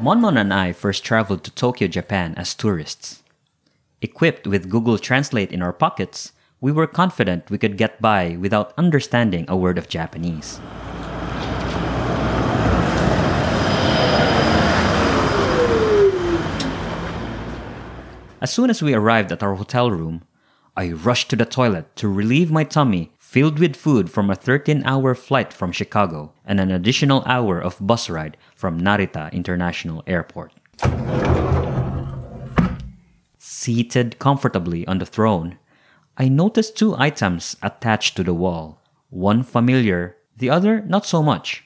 Monmon and I first traveled to Tokyo, Japan as tourists. Equipped with Google Translate in our pockets, we were confident we could get by without understanding a word of Japanese. As soon as we arrived at our hotel room, I rushed to the toilet to relieve my tummy filled with food from a 13 hour flight from Chicago and an additional hour of bus ride from Narita International Airport. Seated comfortably on the throne, I noticed two items attached to the wall one familiar, the other not so much.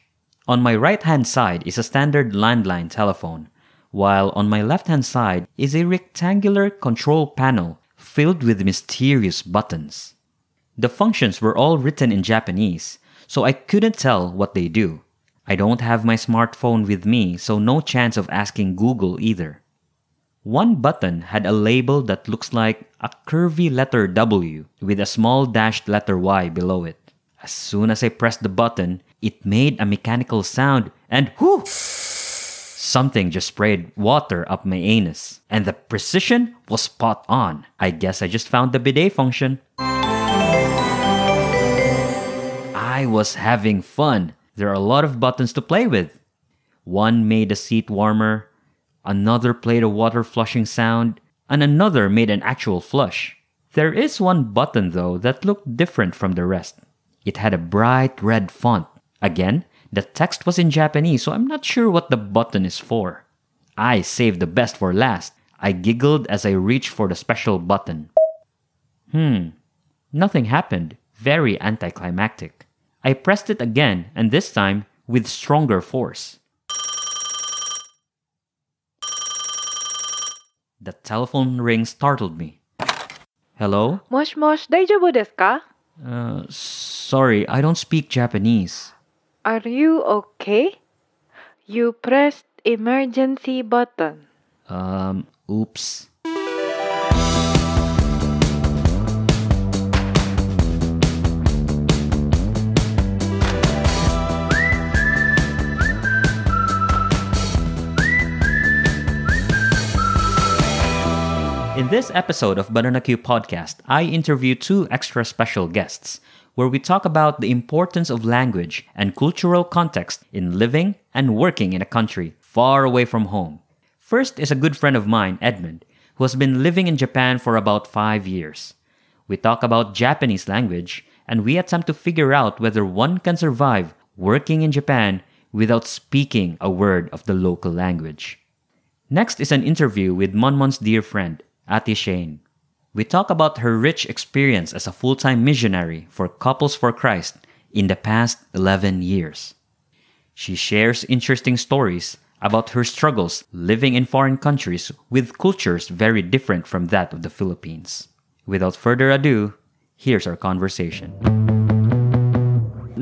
On my right hand side is a standard landline telephone, while on my left hand side is a rectangular control panel filled with mysterious buttons. The functions were all written in Japanese, so I couldn't tell what they do. I don't have my smartphone with me, so no chance of asking Google either. One button had a label that looks like a curvy letter W with a small dashed letter Y below it. As soon as I pressed the button, it made a mechanical sound and whoo! Something just sprayed water up my anus. And the precision was spot on. I guess I just found the bidet function. I was having fun. There are a lot of buttons to play with. One made the seat warmer, another played a water flushing sound, and another made an actual flush. There is one button though that looked different from the rest. It had a bright red font. Again, the text was in Japanese, so I'm not sure what the button is for. I saved the best for last. I giggled as I reached for the special button. Hmm, nothing happened. Very anticlimactic. I pressed it again, and this time with stronger force. The telephone ring startled me. Hello? Mosh mosh, daijabu desu ka? Uh, sorry, I don't speak Japanese. Are you okay? You pressed emergency button. Um, oops. In this episode of Banana Q podcast, I interview two extra special guests where we talk about the importance of language and cultural context in living and working in a country far away from home. First is a good friend of mine, Edmund, who has been living in Japan for about five years. We talk about Japanese language and we attempt to figure out whether one can survive working in Japan without speaking a word of the local language. Next is an interview with Monmon's dear friend, Ate Shane. We talk about her rich experience as a full time missionary for Couples for Christ in the past 11 years. She shares interesting stories about her struggles living in foreign countries with cultures very different from that of the Philippines. Without further ado, here's our conversation.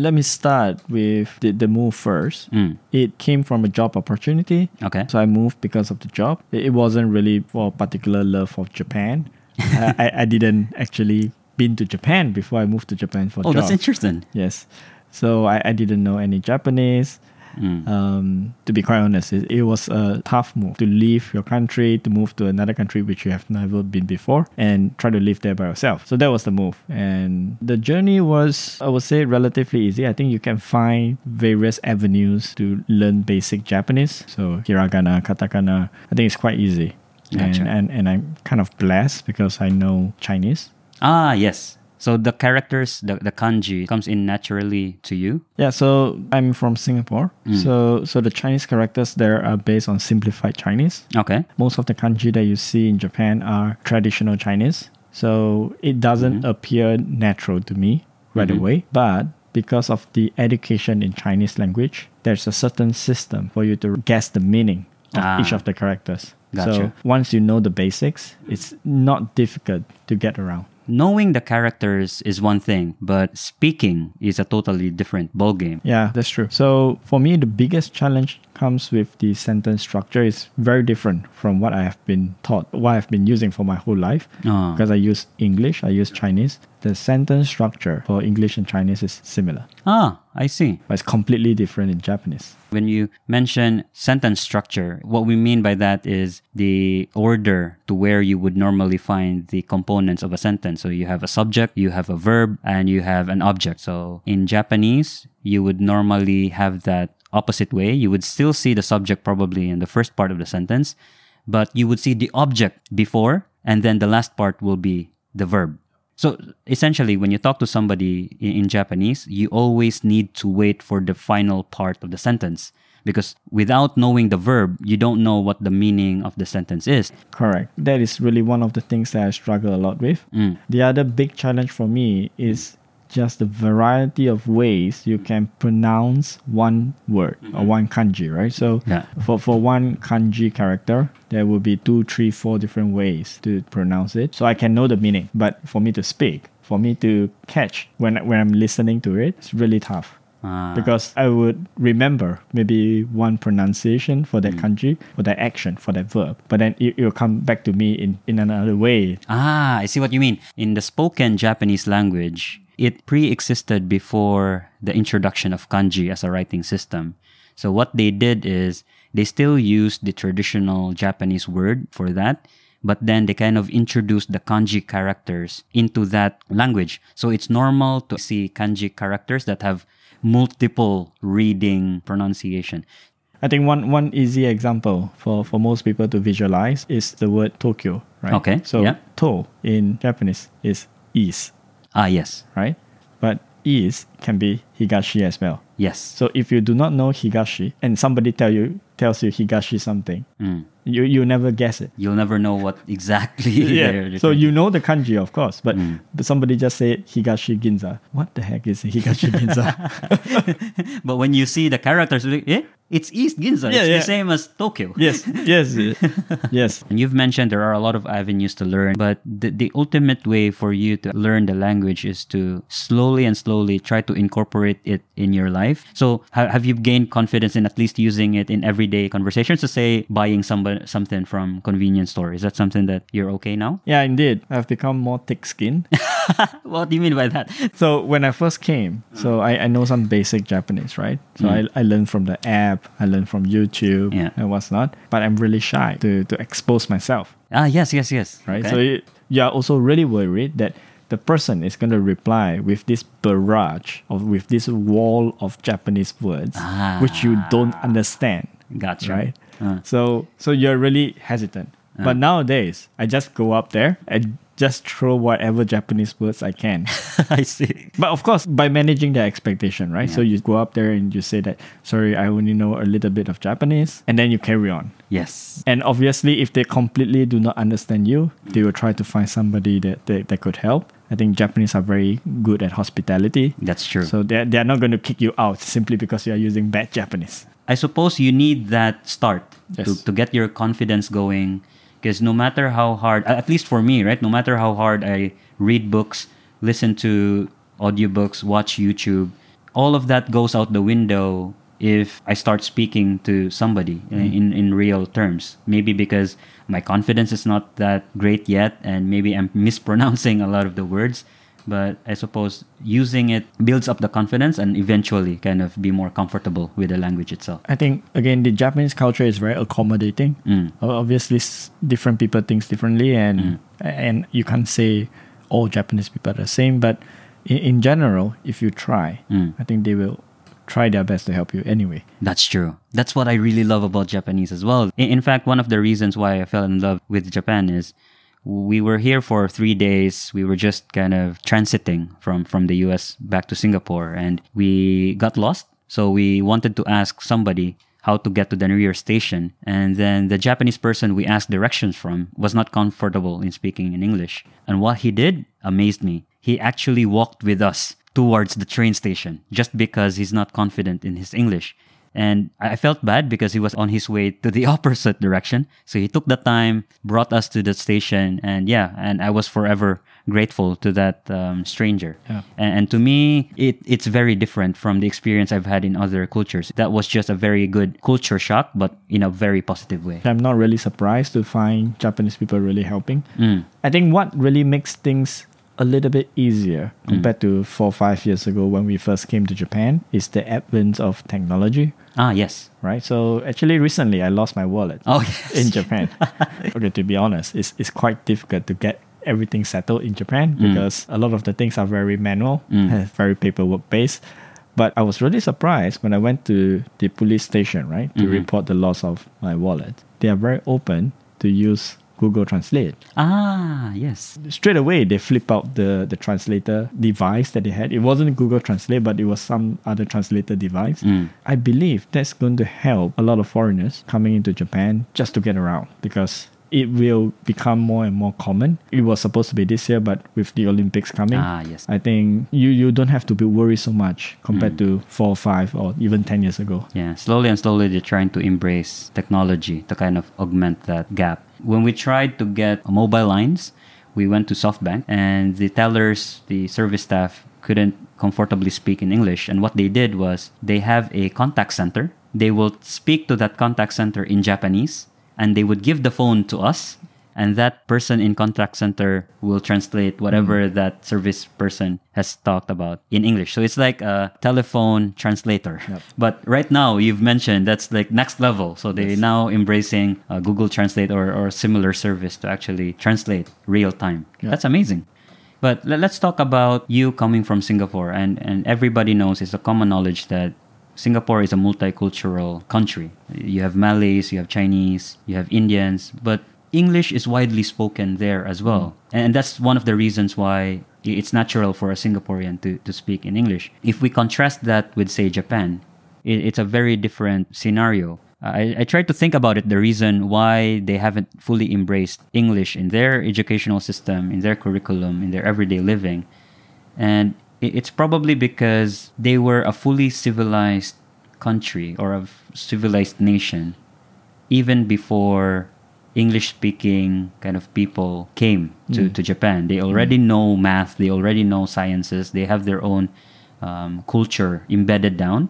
Let me start with the, the move first. Mm. It came from a job opportunity. Okay. So I moved because of the job. It, it wasn't really for particular love of Japan. I, I, I didn't actually been to Japan before I moved to Japan for Oh, job. that's interesting. Yes. So I, I didn't know any Japanese. Um, to be quite honest, it, it was a tough move to leave your country to move to another country which you have never been before and try to live there by yourself. So that was the move. And the journey was, I would say, relatively easy. I think you can find various avenues to learn basic Japanese. So hiragana, katakana, I think it's quite easy. Gotcha. And, and, and I'm kind of blessed because I know Chinese. Ah, yes. So the characters, the, the kanji comes in naturally to you? Yeah, so I'm from Singapore. Hmm. So so the Chinese characters there are based on simplified Chinese. Okay. Most of the kanji that you see in Japan are traditional Chinese. So it doesn't mm-hmm. appear natural to me right mm-hmm. away, but because of the education in Chinese language, there's a certain system for you to guess the meaning of Ah. each of the characters. Gotcha. So once you know the basics, it's not difficult to get around. Knowing the characters is one thing, but speaking is a totally different ballgame. Yeah, that's true. So for me, the biggest challenge comes with the sentence structure. It's very different from what I have been taught, what I've been using for my whole life. Ah. Because I use English, I use Chinese. the sentence structure for English and Chinese is similar, Ah, I see. but it's completely different in Japanese. When you mention sentence structure, what we mean by that is the order to where you would normally find the components of a sentence. So you have a subject, you have a verb, and you have an object. So in Japanese, you would normally have that opposite way. You would still see the subject probably in the first part of the sentence, but you would see the object before, and then the last part will be the verb. So essentially, when you talk to somebody in, in Japanese, you always need to wait for the final part of the sentence because without knowing the verb, you don't know what the meaning of the sentence is. Correct. That is really one of the things that I struggle a lot with. Mm. The other big challenge for me is just the variety of ways you can pronounce one word or one kanji, right? So Yeah. for, for one kanji character, there will be two, three, four different ways to pronounce it. So I can know the meaning. But for me to speak, for me to catch when, when I'm listening to it, it's really tough Ah, because I would remember maybe one pronunciation for that kanji, for that action, for that verb, but then it will come back to me in, in another way. ah, I see what you mean. In the spoken Japanese language, it pre existed before the introduction of kanji as a writing system. So what they did is they still used the traditional Japanese word for that, but then they kind of introduced the kanji characters into that language. So it's normal to see kanji characters that have multiple reading pronunciation. I think one, one easy example for, for most people to visualize is the word Tokyo, right? Okay, So yeah. to in Japanese is is, Ah, yes. right? But is can be higashi as well. Yes. So if you do not know higashi and somebody tell you tells you higashi something, Mm. You you never guess it. You'll never know what exactly they're Yeah. So you know the kanji, of course, but, Mm. but somebody just said Higashi Ginza. What the heck is Higashi Ginza? But when you see the characters, eh, it's East Ginza. Yeah, it's yeah. the same as Tokyo. yes, yes, yes. And you've mentioned there are a lot of avenues to learn, but the, the ultimate way for you to learn the language is to slowly and slowly try to incorporate it in your life. So, ha- have you gained confidence in at least using it in everyday conversations? To say buying somebody, something from convenience store, is that something that you're okay now? Yeah, indeed. I've become more thick-skinned. what do you mean by that? so when I first came, so I, I know some basic Japanese, right? So I, I learned from the app, I learned from YouTube Yeah. and what's not. But I'm really shy to, to expose myself, Ah, yes, yes, yes. right? Okay. So it, you're also really worried that the person is going to reply with this barrage of with this wall of Japanese words which you don't understand. Gotcha. right? Uh. So so you're really hesitant. But nowadays, I just go up there and just throw whatever Japanese words I can. I see. but of course, by managing the expectation, right? So you go up there and you say that, sorry, I only know a little bit of Japanese, and then you carry on. Yes. And obviously, if they completely do not understand you, they will try to find somebody that, that, that could help. I think Japanese are very good at hospitality. That's true. So they're, they're not going to kick you out simply because you are using bad Japanese. I suppose you need that start Yes. to, to get your confidence going. Because no matter how hard, at least for me, right? No matter how hard I read books, listen to audiobooks, watch YouTube, all of that goes out the window if I start speaking to somebody in, in, in real terms. Maybe because my confidence is not that great yet, and maybe I'm mispronouncing a lot of the words. But I suppose using it builds up the confidence and eventually kind of be more comfortable with the language itself. I think again the Japanese culture is very accommodating. Mm. Obviously, different people think differently, and and you can't say all Japanese people are the same. But in, in general, if you try, Mm. I think they will try their best to help you anyway. That's true. That's what I really love about Japanese as well. In, fact, one of the reasons why I fell in love with Japan is we were here for three days. We were just kind of transiting from, from the US back to Singapore and we got lost. So we wanted to ask somebody how to get to the station. And then the Japanese person we asked directions from was not comfortable in speaking in English. And what he did amazed me. He actually walked with us towards the train station just because he's not confident in his English. And I felt bad because he was on his way to the opposite direction. So he took the time, brought us to the station, and yeah, and I was forever grateful to that um, stranger. Yeah. And, and to me, it, it's very different from the experience I've had in other cultures. That was just a very good culture shock, but in a very positive way. I'm not really surprised to find Japanese people really helping. Mm. I think what really makes things a little bit easier compared to four or five years ago when we first came to Japan is the advent of technology, Ah, yes. right? So actually, recently I lost my wallet Oh, yes. in Japan. okay, to be honest, it's, it's quite difficult to get everything settled in Japan because a lot of the things are very manual, Mm. very paperwork based. But I was really surprised when I went to the police station, right, to Mhm. report the loss of my wallet. They are very open to use Google Translate. Ah, yes. Straight away, they flip out the, the translator device that they had. It wasn't Google Translate, but it was some other translator device. Mm. I believe that's going to help a lot of foreigners coming into Japan just to get around because it will become more and more common. It was supposed to be this year, but with the Olympics coming, Ah, yes. I think you, you don't have to be worried so much compared to four or five or even 10 years ago. Yeah, slowly and slowly they're trying to embrace technology to kind of augment that gap. When we tried to get mobile lines, we went to SoftBank and the tellers, the service staff couldn't comfortably speak in English. And what they did was they have a contact center. They will speak to that contact center in Japanese and they would give the phone to us and that person in contact center will translate whatever that service person has talked about in English. So it's like a telephone translator. Yep. But right now, you've mentioned that's like next level. So they're now embracing uh, Google Translate or, or similar service to actually translate real time. Yeah. That's amazing. But let, us talk about you coming from Singapore, and, and everybody knows it's a common knowledge that Singapore is a multicultural country. You have Malays, you have Chinese, you have Indians, but English is widely spoken there as well. Mm. And that's one of the reasons why it's natural for a Singaporean to, to speak in English. If we contrast that with, say, Japan, it, it's a very different scenario. I, I tried to think about it, the reason why they haven't fully embraced English in their educational system, in their curriculum, in their everyday living. And it's probably because they were a fully civilized country or a civilized nation even before English speaking kind of people came to, to Japan. They already know math, they already know sciences, they have their own um, culture embedded down.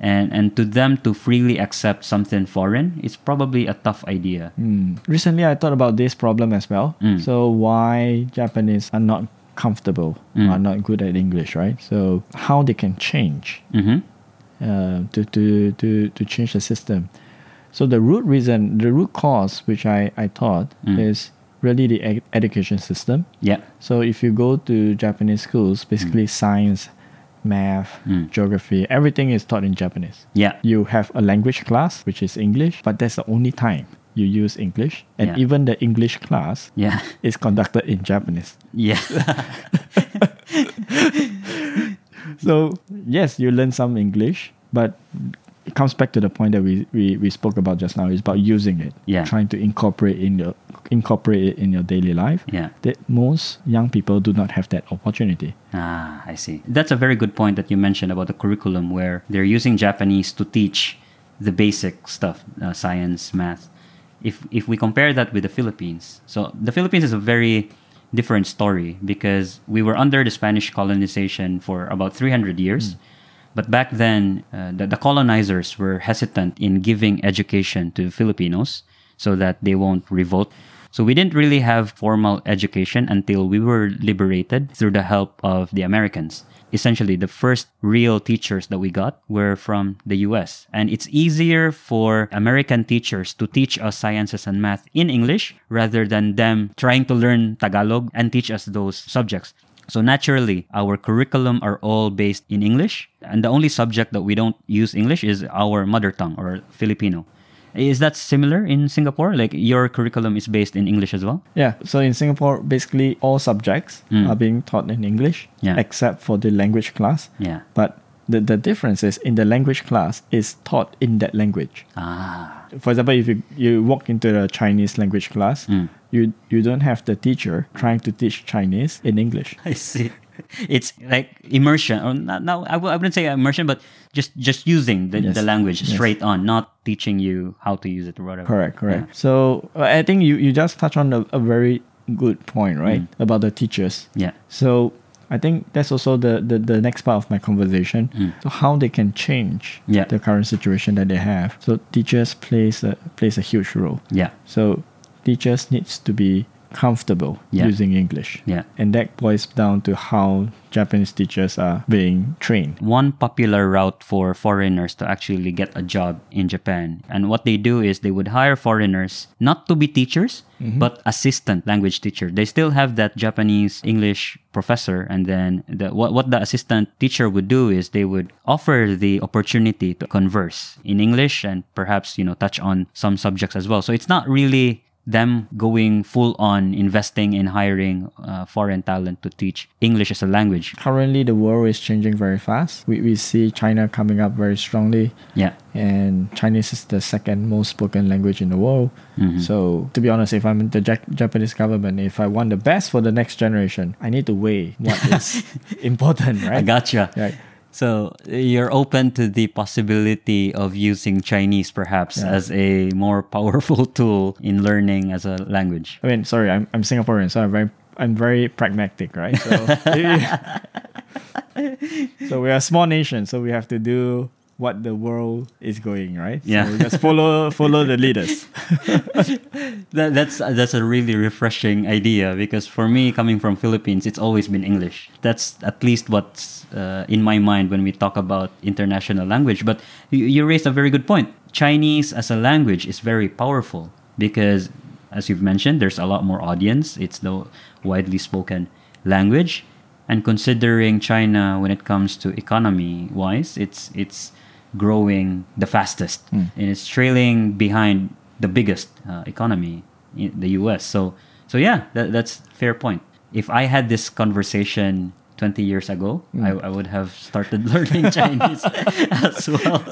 And, and to them to freely accept something foreign, it's probably a tough idea. Mm. Recently, I thought about this problem as well. Mm. So, why Japanese are not comfortable, Mm. are not good at English, right? So, how they can change hmm uh, to, to, to, to change the system. So, the root reason, the root cause, which I, I thought, Mm. is really the ed- education system. Yeah. So, if you go to Japanese schools, basically science, math, Mm. geography, everything is taught in Japanese. Yeah. You have a language class, which is English, but that's the only time you use English. And Yeah. even the English class Yeah. is conducted in Japanese. Yeah. So, yes, you learn some English, but it comes back to the point that we, we, we spoke about just now. It's about using it, Yeah. trying to incorporate in your incorporate it in your daily life. yeah. That most young people do not have that opportunity. Ah, I see. That's a very good point that you mentioned about the curriculum where they're using Japanese to teach the basic stuff, uh, science, math. If if we compare that with the Philippines, so the Philippines is a very different story because we were under the Spanish colonization for about 300 years. But back then, uh, the, the colonizers were hesitant in giving education to Filipinos so that they won't revolt. So we didn't really have formal education until we were liberated through the help of the Americans. Essentially, the first real teachers that we got were from the US. And it's easier for American teachers to teach us sciences and math in English rather than them trying to learn Tagalog and teach us those subjects. So naturally, our curriculum are all based in English, and the only subject that we don't use English is our mother tongue or Filipino. Is that similar in Singapore? Like your curriculum is based in English as well? Yeah, so in Singapore, basically all subjects Mm. are being taught in English, Yeah. except for the language class. Yeah. But the, the difference is in the language class is taught in that language. Ah. For example, if you, you walk into a Chinese language class, Mm. you, you don't have the teacher trying to teach Chinese in English. I see. It's like immersion, or not, no, I w- I wouldn't say immersion, but just just using the, Yes. the language Yes. straight on, not teaching you how to use it or whatever. Correct, correct. So uh, I think you, you just touched on a, a very good point, right? About the teachers. Yeah. So I think that's also the, the, the next part of my conversation. So how they can change Yeah. the current situation that they have. So teachers plays a plays a huge role. Yeah. So teachers needs to be comfortable Yeah. using English. Yeah. And that boils down to how Japanese teachers are being trained. one popular route for foreigners to actually get a job in Japan. And what they do is they would hire foreigners not to be teachers, mm-hmm. but assistant language teacher. They still have that Japanese English professor and then the, what, what the assistant teacher would do is they would offer the opportunity to converse in English and perhaps, you know, touch on some subjects as well. So it's not really them going full on investing in hiring uh, foreign talent to teach English as a language. Currently, the world is changing very fast. We, we see China coming up very strongly. Yeah. and Chinese is the second most spoken language in the world. Mm-hmm. So, to be honest, if I'm the Ja- Japanese government, if I want the best for the next generation, I need to weigh what is important, right? I gotcha. Right. So you're open to the possibility of using Chinese perhaps Yeah. as a more powerful tool in learning as a language. I mean, sorry, I'm, I'm Singaporean, so I'm very I'm very pragmatic, right? So, so we are a small nation, so we have to do what the world is going, right? Yeah. So just follow follow the leaders. That, that's that's a really refreshing idea because for me coming from Philippines it's always been English. That's at least what's uh, in my mind when we talk about international language. But you, you raised a very good point. Chinese as a language is very powerful because as you've mentioned there's a lot more audience. It's the widely spoken language and considering China when it comes to economy wise it's it's growing the fastest. And it's trailing behind the biggest uh, economy in the US so so yeah that, that's fair point. If I had this conversation 20 years ago I, I would have started learning Chinese as well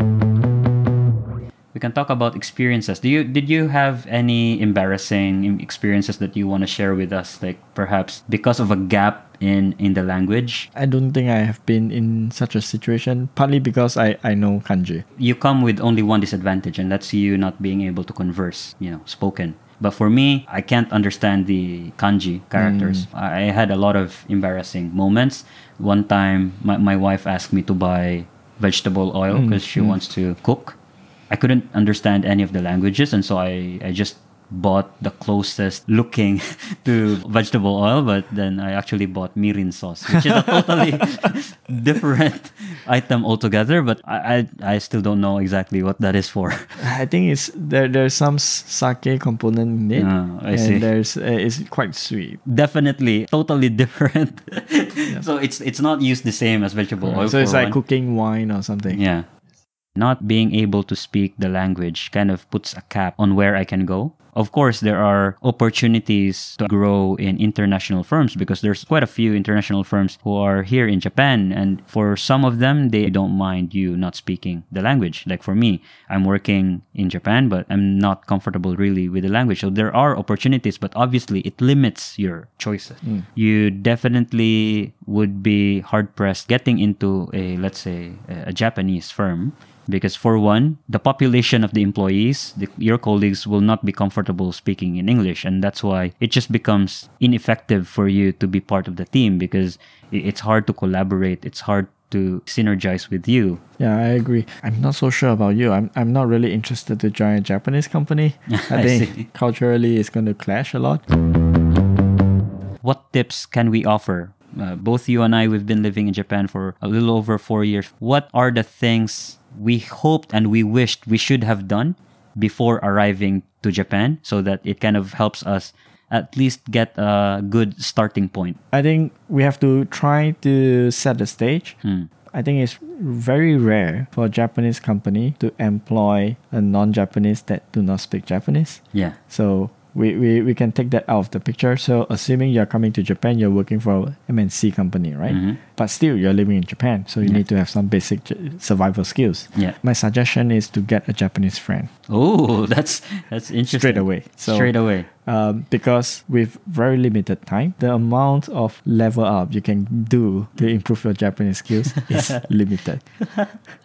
we can talk about experiences. Do you did you have any embarrassing experiences that you want to share with us? Like perhaps because of a gap in in the language, I don't think I have been in such a situation, partly because I, I know kanji. you come with only one disadvantage, and that's you not being able to converse. You know, spoken. But for me, I can't understand the kanji characters. Mm. I I had a lot of embarrassing moments. One time, my, my wife asked me to buy vegetable oil mm, because she mm. wants to cook. I couldn't understand any of the languages, and so I, I just bought the closest looking to vegetable oil, but then I actually bought mirin sauce, which is a totally different item altogether. But I, I, I still don't know exactly what that is for. I think it's there. There's some sake component in it, Ah, I and see. there's uh, it's quite sweet. Definitely, totally different. So it's it's not used the same as vegetable oil. so it's like one. cooking wine or something. Yeah. Not being able to speak the language kind of puts a cap on where I can go. Of course, there are opportunities to grow in international firms because there's quite a few international firms who are here in Japan. And for some of them, they don't mind you not speaking the language. Like for me, I'm working in Japan, but I'm not comfortable really with the language. So there are opportunities, but obviously it limits your choices. Hmm. You definitely would be hard pressed getting into a, let's say, a a Japanese firm because for one the population of the employees the, your colleagues will not be comfortable speaking in english and that's why it just becomes ineffective for you to be part of the team because it's hard to collaborate it's hard to synergize with you Yeah, I agree. I'm not so sure about you. I'm I'm not really interested to join a Japanese company. I, I think see. culturally it's going to clash a lot. what tips can we offer uh, both you and i we've been living in japan for a little over four years what are the things we hoped and we wished we should have done before arriving to japan so that it kind of helps us at least get a good starting point I think we have to try to set the stage. Hmm. I think it's very rare for a Japanese company to employ a non-Japanese that do not speak Japanese. yeah So we, we, we can take that out of the picture. So assuming you're coming to Japan, you're working for a MNC company, right? Mhm. But still you're living in Japan, so you Yeah. need to have some basic j- survival skills. Yeah. My suggestion is to get a Japanese friend oh that's that's interesting straight away. So straight away um, because with very limited time, the amount of level up you can do to improve your Japanese skills is limited.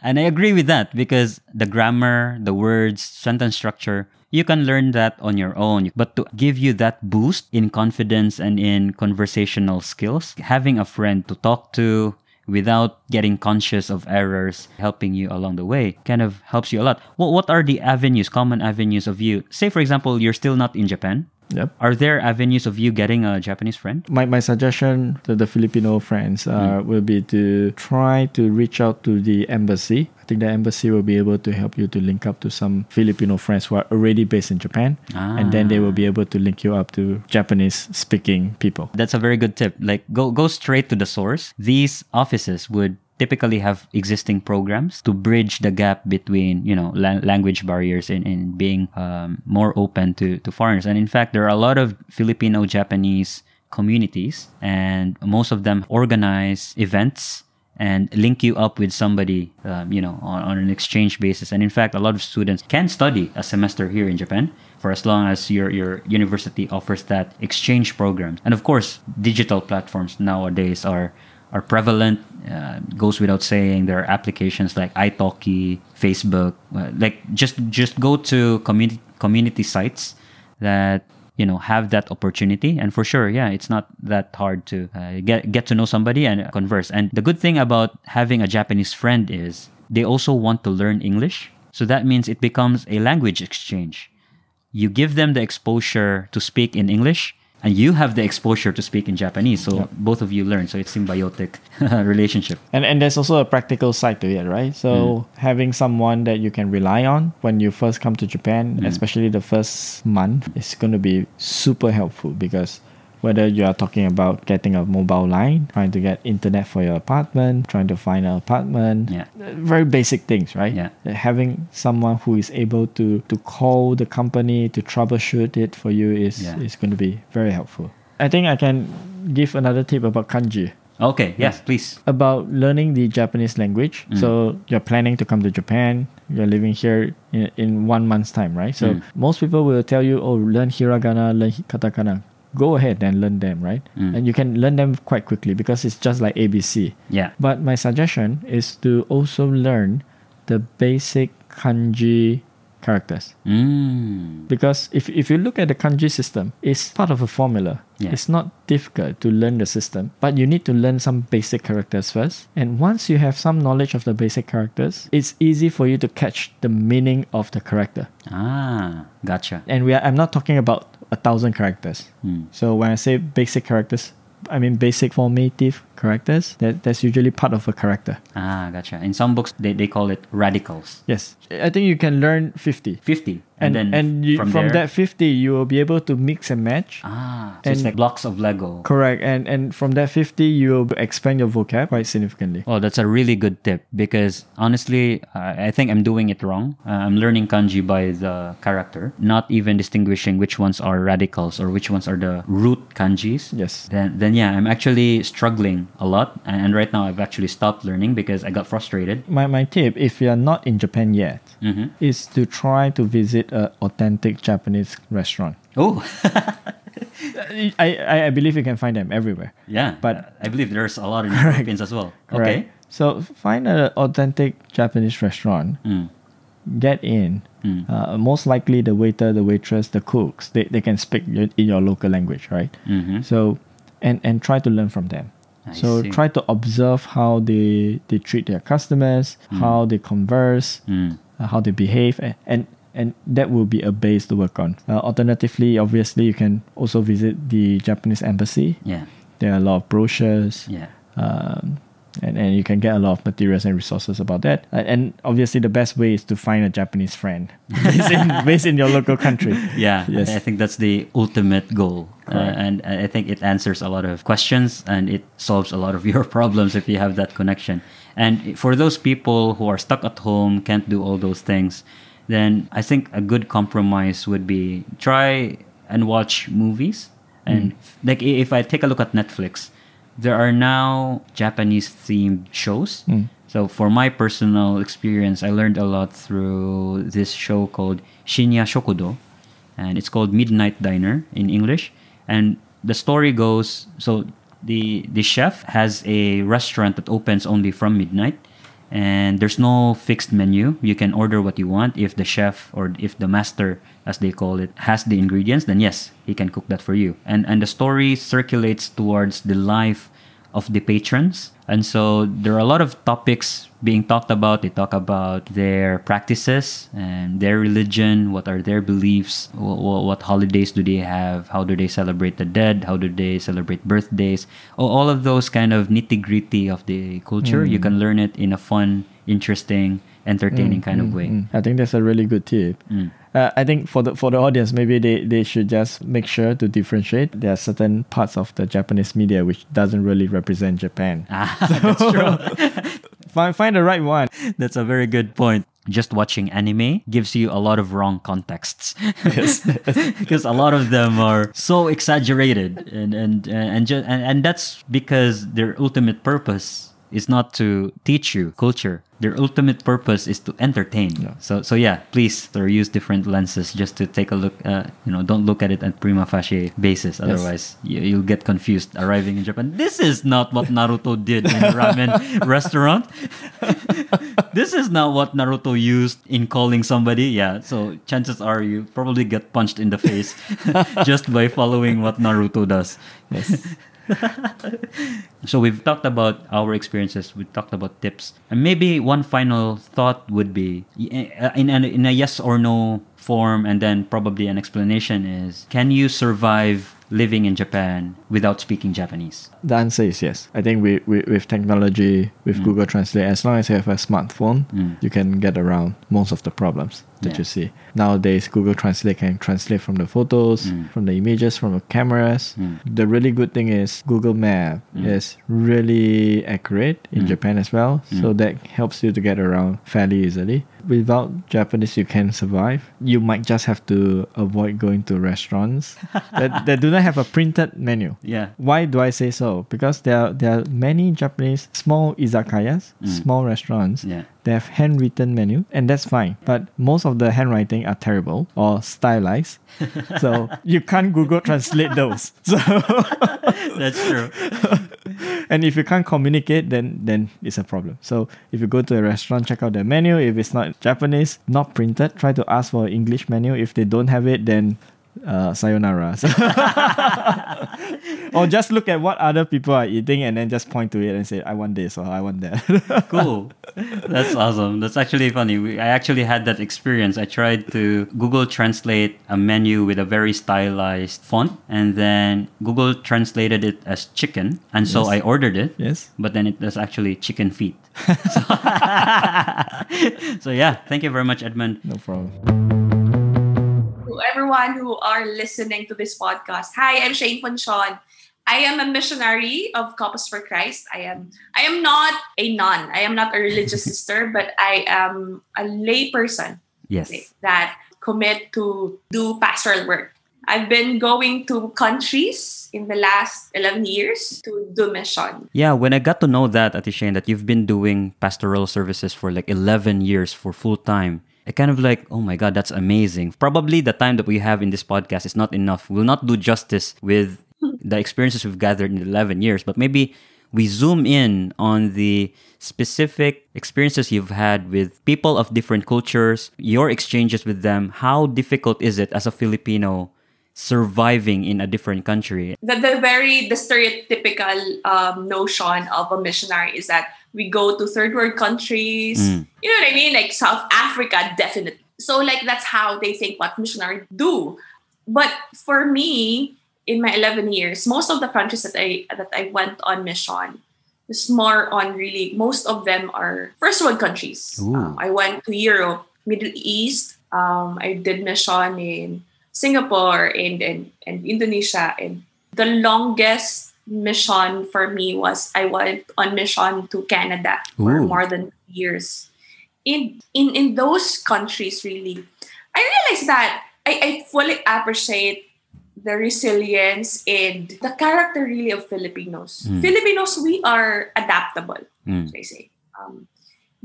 And I agree with that because the grammar, the words, sentence structure, you can learn that on your own. But to give you that boost in confidence and in conversational skills, having a friend to talk to, without getting conscious of errors helping you along the way kind of helps you a lot. What what are the avenues, common avenues of you? Say for example, you're still not in Japan. Yep. Are there avenues of you getting a Japanese friend? My, my suggestion to the Filipino friends uh, will be to try to reach out to the embassy. I think the embassy will be able to help you to link up to some Filipino friends who are already based in Japan. And then they will be able to link you up to Japanese speaking people. That's a very good tip. Like go go straight to the source. These offices would typically have existing programs to bridge the gap between you know la- language barriers and, and being um, more open to, to foreigners and in fact there are a lot of filipino japanese communities and most of them organize events and link you up with somebody um, you know on, on an exchange basis and in fact a lot of students can study a semester here in japan for as long as your your university offers that exchange program. and of course digital platforms nowadays are are prevalent uh, goes without saying there are applications like italki facebook uh, like just just go to community community sites that you know have that opportunity. And for sure yeah it's not that hard to uh, get get to know somebody and converse. And the good thing about having a japanese friend is they also want to learn english. So that means it becomes a language exchange. You give them the exposure to speak in english and you have the exposure to speak in japanese so both of you learn so it's symbiotic relationship. And and there's also a practical side to it, right? So mm. having someone that you can rely on when you first come to Japan, mm. especially the first month, is going to be super helpful because whether you are talking about getting a mobile line, trying to get internet for your apartment, trying to find an apartment, Yeah. very basic things, right? Yeah. Uh, Having someone who is able to to call the company to troubleshoot it for you is Yeah. is going to be very helpful. I think I can give another tip about kanji okay yes please about learning the Japanese language. Mm. So you're planning to come to Japan. You're living here in, in one month's time, right? So Mm. most people will tell you, "Oh, learn hiragana, learn katakana." Go ahead and learn them, right? Mm. And you can learn them quite quickly because it's just like ABC. yeah But my suggestion is to also learn the basic kanji characters mm. because if, if you look at the kanji system it's part of a formula Yeah. it's not difficult to learn the system but you need to learn some basic characters first and once you have some knowledge of the basic characters it's easy for you to catch the meaning of the character ah gotcha and we are, i'm not talking about a thousand characters. Mm. so when i say basic characters i mean basic formative characters that, that's usually part of a character. Ah gotcha. In some books they, they call it radicals. Yes. I think you can learn 50 50 and, and, then and you, from, from, there, that 50 you will be able to mix and match ah so it's like blocks of lego Correct, and and from that fifty, you will expand your vocab quite significantly. Oh, that's a really good tip because honestly, I I think I'm doing it wrong. Uh, I'm learning kanji by the character, not even distinguishing which ones are radicals or which ones are the root kanjis. Yes. Then, then yeah, I'm actually struggling a lot, and, and right now I've actually stopped learning because I got frustrated. My my tip, if you are not in Japan yet, Mhm. is to try to visit a authentic Japanese restaurant. Oh, I, I I believe you can find them everywhere. yeah, But- I believe there's a lot in the Correct. Philippines as well. Correct. Okay. So find an authentic Japanese restaurant. Mm. Get in. Mm. Uh, most likely, the waiter, the waitress, the cooks, they, they can speak your- in your local language, right? Mhm. So, and and try to learn from them. I so see. try to observe how they they treat their customers, how they converse, Mm. uh, how they behave, and, and and that will be a base to work on. Uh, alternatively, obviously, you can also visit the Japanese embassy. Yeah. There are a lot of brochures, Yeah. um, and and you can get a lot of materials and resources about that. Uh, and obviously, the best way is to find a Japanese friend based in, based in your local country. Yeah, Yes. I think that's the ultimate goal. Uh, and I think it answers a lot of questions and it solves a lot of your problems if you have that connection. And for those people who are stuck at home, can't do all those things, then I think a good compromise would be try and watch movies. And hmm. like if I take a look at Netflix, there are now Japanese themed shows. Hmm. So for my personal experience, I learned a lot through this show called Shinya Shokudo, and it's called Midnight Diner in English. And the story goes so the the chef has a restaurant that opens only from midnight, and there's no fixed menu. You can order what you want. If the chef or if the master, as they call it, has the ingredients, then yes, he can cook that for you. And and the story circulates towards the life of the patrons And so there are a lot of topics being talked about. They talk about their practices and their religion, what are their beliefs, what, what holidays do they have, how do they celebrate the dead, how do they celebrate birthdays. All of those kind of nitty gritty of the culture. You mm. can learn it in a fun, interesting, entertaining mm, kind of mm, way. Mm, I think that's a really good tip. Uh, I think for the for the audience, maybe they, they should just make sure to differentiate. There are certain parts of the Japanese media which doesn't really represent Japan. Ah, that's true. Find find the right one. That's a very good point. Just watching anime gives you a lot of wrong contexts. Because a lot of them are so exaggerated and and and, ju- and and that's because their ultimate purpose is not to teach you culture. Their ultimate purpose is to entertain. So so yeah, please or use different lenses just to take a look. Uh, you know, don't look at it at prima facie basis. Otherwise, you, you'll get confused arriving in Japan. This is not what Naruto did in a ramen restaurant. this is not what Naruto used in calling somebody. Yeah, so chances are you probably get punched in the face just by following what Naruto does. Yes. So we've talked about our experiences. We've talked about tips, and maybe one final thought would be uh, in a, in a yes or no form, and then probably an explanation is: Can you survive living in Japan without speaking Japanese? The answer is yes. I think we, we, with technology, with Google Translate, as long as you have a smartphone, you can get around most of the problems that Yeah. you see. Nowadays, Google Translate can translate from the photos, mm. from the images, from the cameras. Mm. The really good thing is Google Map mm. is really accurate in Japan as well, so that helps you to get around fairly easily. Without Japanese, you can survive. You might just have to avoid going to restaurants that, that do not have a printed menu. Yeah. Why do I say so? Because there are, there are many Japanese small izakayas, small restaurants. Yeah. They have handwritten menu, and that's fine. But most of the handwriting are terrible or stylized, so you can't Google translate those. So, That's true. and if you can't communicate, then then it's a problem. So if you go to a restaurant, check out the menu. If it's not Japanese, not printed, try to ask for an English menu. If they don't have it, then uh, sayonara. Or just look at what other people are eating and then just point to it and say, I want this or I want that. cool. That's awesome. That's actually funny. We, I actually had that experience. I tried to Google Translate a menu with a very stylized font, and then Google translated it as chicken, and so Yes. I ordered it. yes? But then it was actually chicken feet. so, so yeah, thank you very much, Edmund. No problem. To everyone who are listening to this podcast. Hi, I'm Shane Fonchon. I am a missionary of Couples for Christ. I am I am not a nun. I am not a religious sister, but I am a lay person Yes. that commit to do pastoral work. I've been going to countries in the last 11 years to do mission. Yeah, when I got to know that, Ate Shane, that you've been doing pastoral services for like 11 years for full time, Kind of like, oh my God, that's amazing. Probably the time that we have in this podcast is not enough. We'll not do justice with the experiences we've gathered in 11 years, but maybe we zoom in on the specific experiences you've had with people of different cultures, your exchanges with them. How difficult is it as a Filipino surviving in a different country? the, the very the stereotypical um, notion of a missionary is that we go to third world countries. Mm. you know what i mean? Like south africa definitely. So like that's how they think what missionaries do. But for me in my 11 years most of the countries that i that i went on mission is more on really most of them are first world countries. Um, i went to europe middle east. Um, i did mission in Singapore and, and, and Indonesia. And the longest mission for me was I went on mission to Canada for Ooh. more than years. In in in those countries, really, I realized that I, I fully appreciate the resilience and the character really of Filipinos. Mm. Filipinos, we are adaptable, Mm. I say. Um,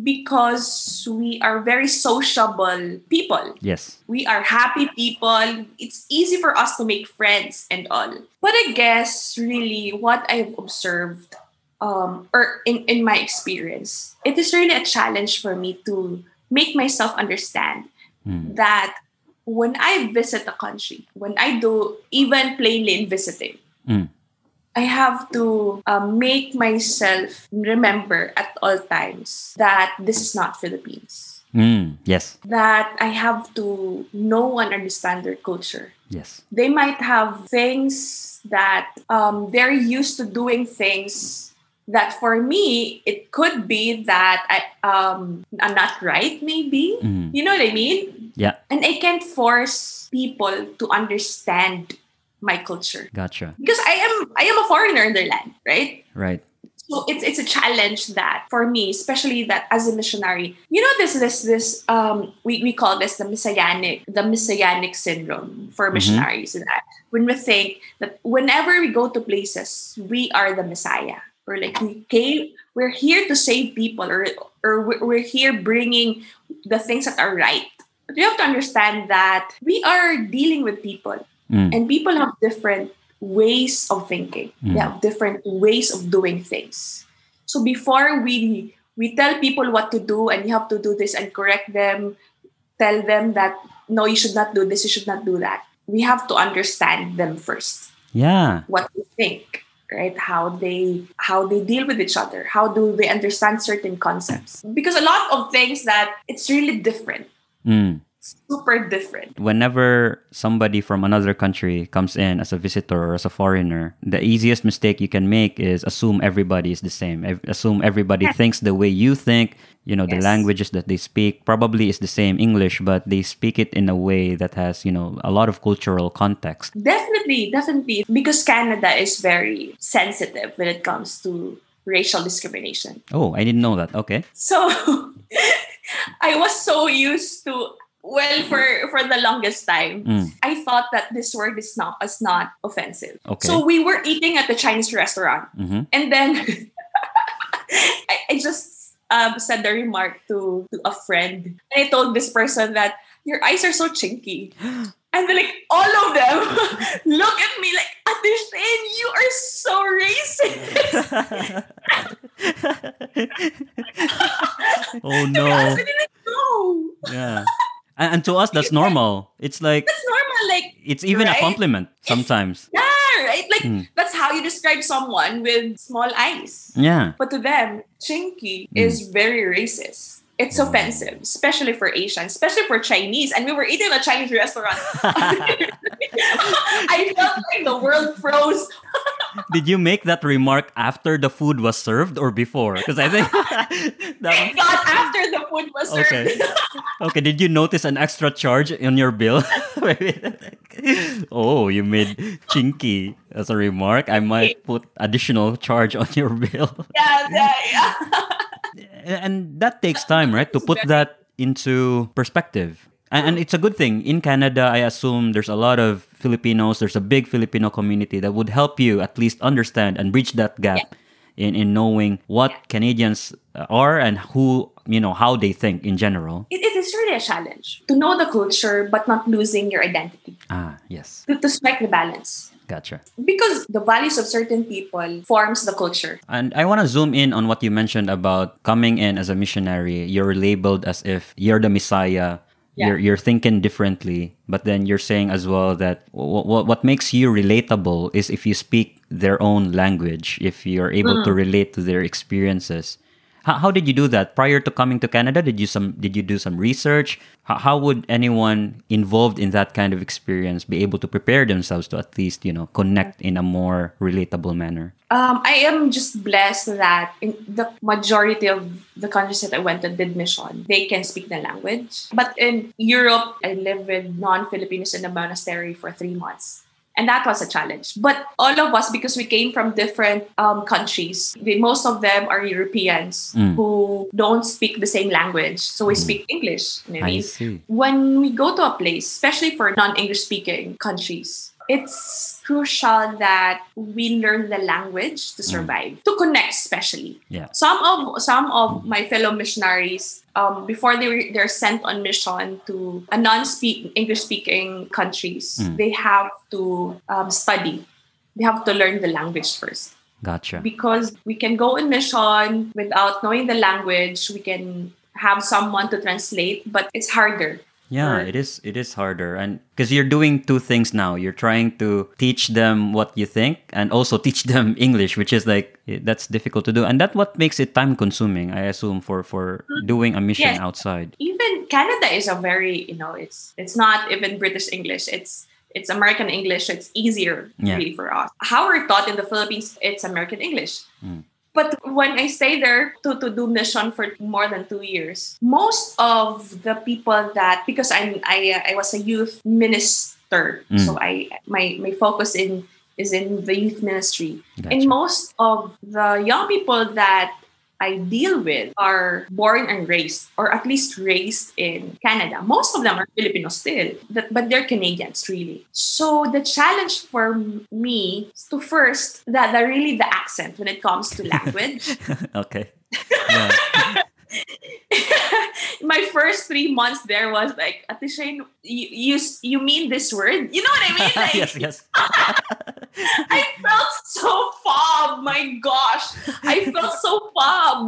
because we are very sociable people Yes. we are happy people. It's easy for us to make friends and all. But I guess really what I've observed, um, or in, in my experience, it is really a challenge for me to make myself understand Mm. that when I visit a country, when I do even plain lane visiting, Mm. I have to um, make myself remember at all times that this is not Philippines. Mm, yes. That I have to know and understand their culture. Yes. They might have things that um, they're used to doing things that for me it could be that I, um, I'm not right. Maybe Mm. you know what I mean. Yeah. And I can't force people to understand my culture Gotcha. because I am I am a foreigner in their land, right? Right. So it's it's a challenge that for me, especially that as a missionary, you know this this this um we, we call this the messianic the messianic syndrome for missionaries and that when we think that whenever we go to places, we are the Messiah. Or like we came, we're here to save people, or or we're we're here bringing the things that are right. But you have to understand that we are dealing with people Mm. and people have different ways of thinking Mm. they have different ways of doing things so before we we tell people what to do and you have to do this and correct them tell them that no you should not do this you should not do that we have to understand them first Yeah. what they think right how they how they deal with each other how do they understand certain concepts because a lot of things that it's really different Mm. Super different Whenever somebody from another country comes in as a visitor or as a foreigner, the easiest mistake you can make is assume everybody is the same. Assume everybody thinks the way you think. You know, the languages that they speak probably is the same English, but they speak it in a way that has, you know, a lot of cultural context. Definitely, definitely. Because Canada is very sensitive when it comes to racial discrimination. Oh, I didn't know that. Okay. So I was so used to well for for the longest time Mm. I thought that this word is not is not offensive. Okay. So we were eating at the Chinese restaurant hmm and then I, I just um, said the remark to, to a friend and I told this person that your eyes are so chinky. And then, like all of them look at me like, Ate Shane, you are so racist. oh To be honest, no. I didn't know. Yeah. And, and to us, that's normal. It's like, That's normal. Like, it's even a compliment sometimes. yeah, right? Like, Mm. that's how you describe someone with small eyes. Yeah. But to them, chinky Mm. is very racist. It's offensive, especially for Asians, especially for Chinese. And we were eating at a Chinese restaurant. I felt like the world froze. Did you make that remark after the food was served or before? Because I think that, Not after the food was served. Okay. okay. Did you notice an extra charge on your bill? oh, you made chinky as a remark. I might put additional charge on your bill. yeah, yeah, yeah. and that takes time, right? To put that into perspective. And, and it's a good thing. In Canada, I assume there's a lot of Filipinos, there's a big Filipino community that would help you at least understand and bridge that gap in, in knowing what Canadians are and who, you know, how they think in general. It, it is really a challenge to know the culture but not losing your identity, Ah, yes. to, to strike the balance. Gotcha. Because the values of certain people forms the culture. And I want to zoom in on what you mentioned about coming in as a missionary. You're labeled as if you're the Messiah. Yeah. You're, you're thinking differently. But then you're saying as well that w- w- what makes you relatable is if you speak their own language, if you're able to mm. relate to their experiences. How, how did you do that prior to coming to Canada? Did you some did you do some research? How, how would anyone involved in that kind of experience be able to prepare themselves to at least you know connect in a more relatable manner? Um, I am just blessed that the majority of the countries that I went to did mission, they can speak the language. But in Europe, I lived with non-Filipinos in a monastery for three months. And that was a challenge. But all of us, because we came from different um, countries, they, most of them are Europeans Mm. who don't speak the same language. So we speak English. You know I mean? see. when we go to a place, especially for non-English speaking countries, it's crucial that we learn the language to survive, to connect, especially. Yeah. Some of some of my fellow missionaries, um, before they were, they're sent on mission to a non-speak English-speaking countries, Mm. they have to um, study. They have to learn the language first Gotcha. because we can go in mission without knowing the language we can have someone to translate but it's harder Yeah, Or- it is. It is harder, and because you're doing two things now, you're trying to teach them what you think, and also teach them English, which is like eh, that's difficult to do, and that's what makes it time consuming. I assume for for doing a mission Yes. outside. even Canada is a very you know it's it's not even British English it's it's American English so it's easier Yeah. really for us how we're taught in the Philippines it's American English Mm. But when I stay there to, to do mission for more than two years most of the people that because I'm I, I was a youth minister Mm. so I my my focus in is in the youth ministry Gotcha. and most of the young people that I deal with are born and raised, or at least raised in Canada. Most of them are Filipino still, but they're Canadians really. So the challenge for me is to first that the really the accent when it comes to language. okay. Yeah. My first three months there was like, Ate Shane, you, you you mean this word? You know what I mean? Like, yes. Yes. I felt so fob. My gosh, I felt so fob.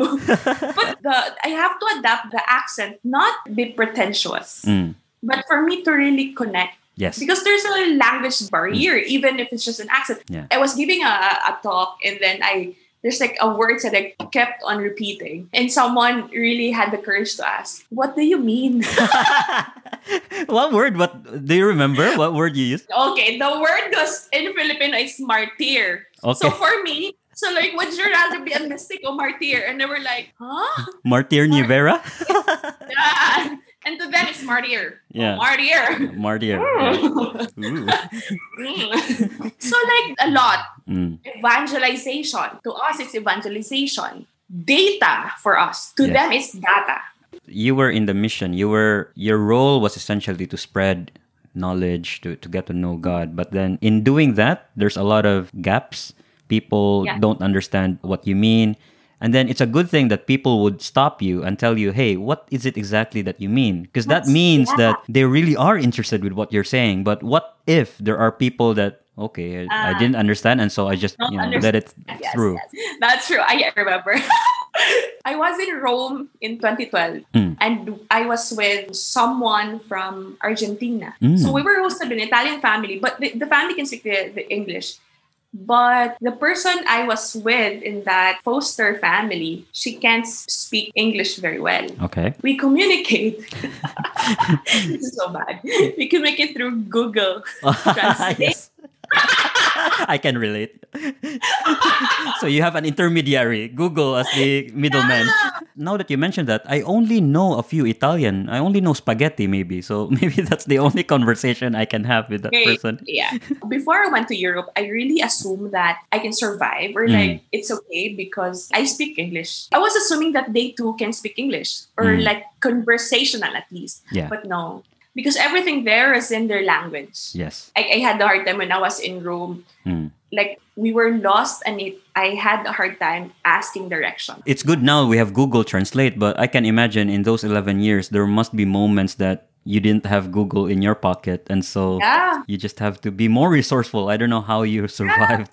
but the I have to adapt the accent, not be pretentious, Mm, but for me to really connect. yes. Because there's a language barrier, even if it's just an accent. Yeah. I was giving a, a talk, and then I there's like a word that I kept on repeating, and someone really had the courage to ask, "What do you mean?" what word? What do you remember? What word you used? okay, the word was in Filipino is martyr. Okay. So for me, so like, would you rather be a mystic or martyr? And they were like, huh? Martyr Nivera. Yeah. And to them, it's martyr. Yeah. Martyr. Martyr. Yeah. So like a lot. Mm, Evangelization. To us, it's evangelization. Data for us. To them, it's data. you were in the mission. You were your role was essentially to spread knowledge to, to get to know God. But then in doing that, there's a lot of gaps. People Yeah. don't understand what you mean. And then it's a good thing that people would stop you and tell you, hey, what is it exactly that you mean? Because that means yeah. that they really are interested with what you're saying. But what if there are people that, okay, I, I Ah. didn't understand, and so I just, you know, let it Yes, through. yes. That's true. I remember. I was in Rome in 2012 Mm. and I was with someone from Argentina. Mm. So we were hosted by an Italian family, but the, the family can speak the, the English. But the person I was with in that foster family, she can't speak English very well. Okay. We communicate. this is so bad. We communicate through Google. Translate. yes. I can relate. so you have an intermediary, Google as the middleman. Now that you mentioned that, I only know a few Italian. I only know spaghetti, maybe. So maybe that's the only conversation I can have with that person. Yeah. Before I went to Europe, I really assumed that I can survive or Mm. like it's okay because I speak English. I was assuming that they too can speak English or Mm. like conversational at least. Yeah. But no, because everything there is in their language. Yes. I, I had a hard time when I was in Rome. Mm. Like we were lost and it, I had a hard time asking direction. It's good now we have Google Translate, but I can imagine in those 11 years, there must be moments that you didn't have Google in your pocket. And so Yeah. you just have to be more resourceful. I don't know how you survived.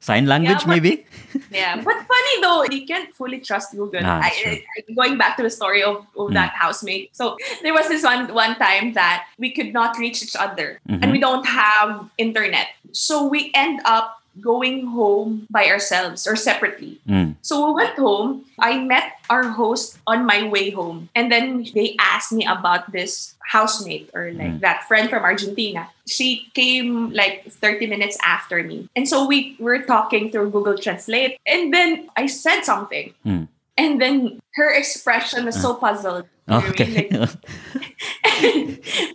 Sign language, but- maybe? Yeah, but funny though, you can't fully trust Google. Ah, I. I- going back to the story of, of Mm. that housemate. So there was this one one time that we could not reach each other Mhm. and we don't have internet. So we end up going home by ourselves or separately. Mm. So we went home. I met our host on my way home. And then they asked me about this housemate or like Mm. that friend from Argentina. She came like 30 minutes after me. And so we were talking through Google Translate. And then I said something. Mm. And then her expression was so ah. puzzled. I mean? Okay. Like,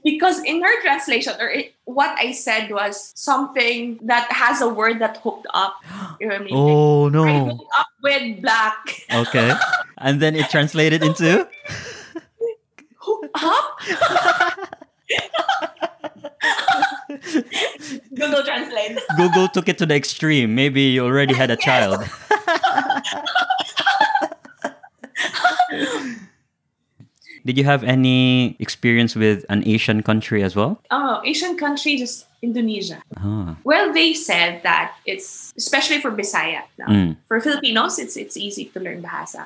because in her translation or it, what I said was something that has a word that hooked up. You know what I mean? oh, I no. hooked up with black. Okay. And then it translated into? Hooked up? Google Translate. Google took it to the extreme. Maybe you already had a child. Did you have any experience with an Asian country as well? Oh, Asian country, just Indonesia. Ah. Well, they said that it's especially for Bisaya. now. Mm. For Filipinos, it's it's easy to learn Bahasa.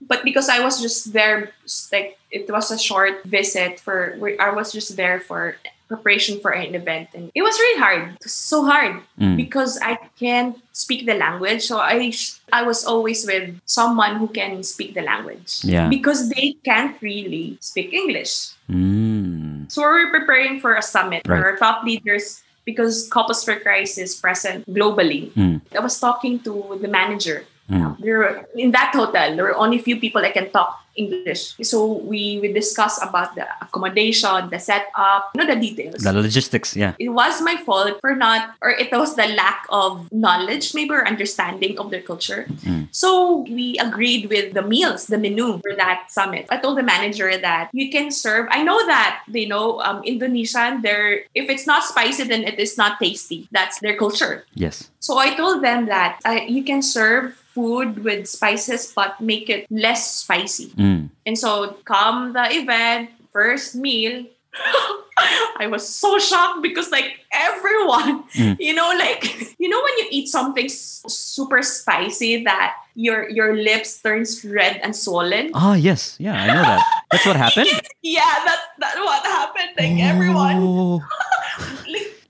But because I was just there, like it was a short visit for, I was just there for preparation for an event, and it was really hard. So hard Mm. because I can't speak the language. So I, I was always with someone who can speak the language. Yeah. Because they can't really speak English. Mm. So we're preparing for a summit Right. our top leaders, because Couples for Christ is present globally. Mm. I was talking to the manager. Mm. There were, in that hotel, there were only few people that can talk English. So we we discuss about the accommodation, the setup, you know, the details. The logistics, yeah. it was my fault for not, or it was the lack of knowledge, maybe, or understanding of their culture. Mm. So we agreed with the meals, the menu for that summit. I told the manager that you can serve. I know that they know um, Indonesian. They're if it's not spicy, then it is not tasty. That's their culture. Yes. So I told them that uh, you can serve food with spices, but make it less spicy. Mm. And so come the event, first meal. I was so shocked because like everyone, Mm. you know, like you know when you eat something s- super spicy that your your lips turns red and swollen. Ah, yes. Yeah, I know that. That's what happened. Yeah, that's that's what happened. Like everyone, Oh. like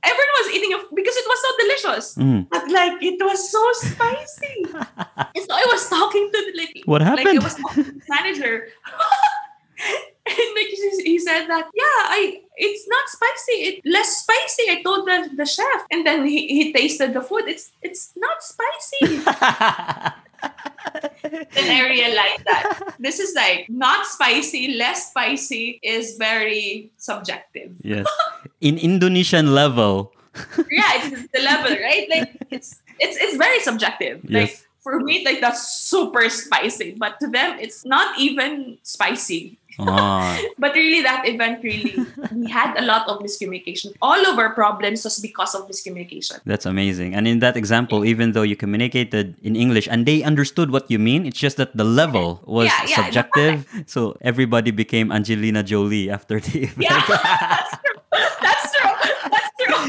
everyone was eating it because it was so delicious. Mm. But like it was so spicy. and so I was talking to the, like What like happened? it was talking to the manager. and like he, he said that yeah I it's not spicy it less spicy I told the, the chef and then he, he tasted the food it's it's not spicy then I realized that this is like not spicy less spicy is very subjective yes. In Indonesian level. yeah it's the level right like it's it's it's very subjective like Yes. for me like that's super spicy but to them it's not even spicy Ah. but really that event really we had a lot of miscommunication all of our problems was because of miscommunication That's amazing. And in that example, even though you communicated in English and they understood what you mean, it's just that the level was Yeah, yeah, subjective. So everybody became Angelina Jolie after the event. yeah that's true that's true that's true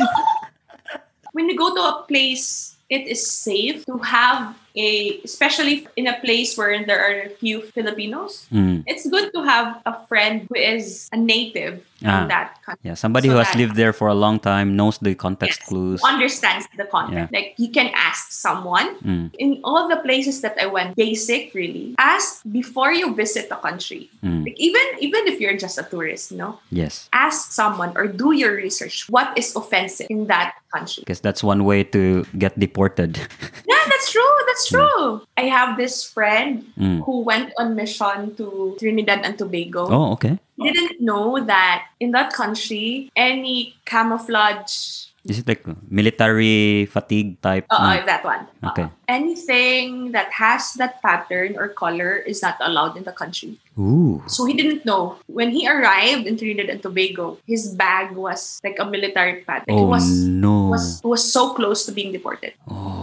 when you go to a place it is safe to have a especially in a place where there are a few filipinos Mm. it's good to have a friend who is a native Ah. in that country Yeah, somebody So who has lived there for a long time knows the context Yes, clues. understands the content. Like you can ask someone Mm. in all the places that I went, basic really. Ask before you visit the country. Mm. Like even even if you're just a tourist, no, Yes. ask someone or do your research. What is offensive in that country? Because that's one way to get deported. Yeah, that's true. That's true. I have this friend Mm. who went on mission to Trinidad and Tobago. Oh, okay. Didn't know that in that country, any camouflage Is it like military fatigue type? Uh, Mm. that one. Okay. Uh, anything that has that pattern or color is not allowed in the country. Ooh. So he didn't know. When he arrived in Trinidad and Tobago, his bag was like a military pattern. Oh it was, no. was was so close to being deported. Oh,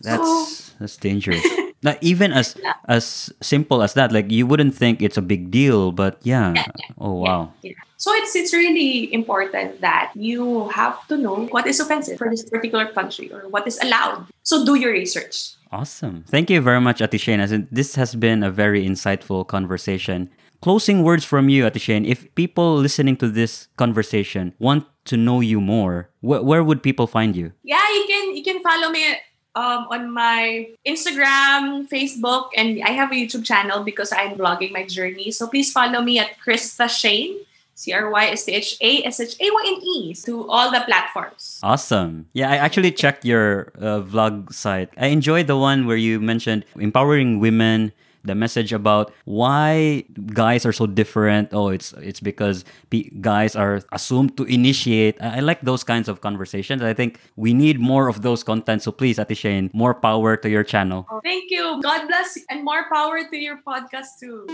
that's oh. that's dangerous. like even as as simple as that, like you wouldn't think it's a big deal, but yeah. Yeah, Oh wow. Yeah. So it's it's really important that you have to know what is offensive for this particular country or what is allowed. So do your research. Awesome. Thank you very much, Ate Shane. This has been a very insightful conversation. Closing words from you, Ate Shane. If people listening to this conversation want to know you more, wh- where would people find you? yeah you can you can follow me um, on my instagram facebook and i have a youtube channel because i'm blogging my journey so please follow me at crystha shayne c-r-y-s-t-h-a-s-h-a-y-n-e to all the platforms Awesome. Yeah, I actually checked your uh, vlog site. I enjoyed the one where you mentioned empowering women, the message about why guys are so different. Oh, it's it's because pe- guys are assumed to initiate. I, I like those kinds of conversations. I think we need more of those content. So please, Ate Shane, more power to your channel. thank you god bless and more power to your podcast too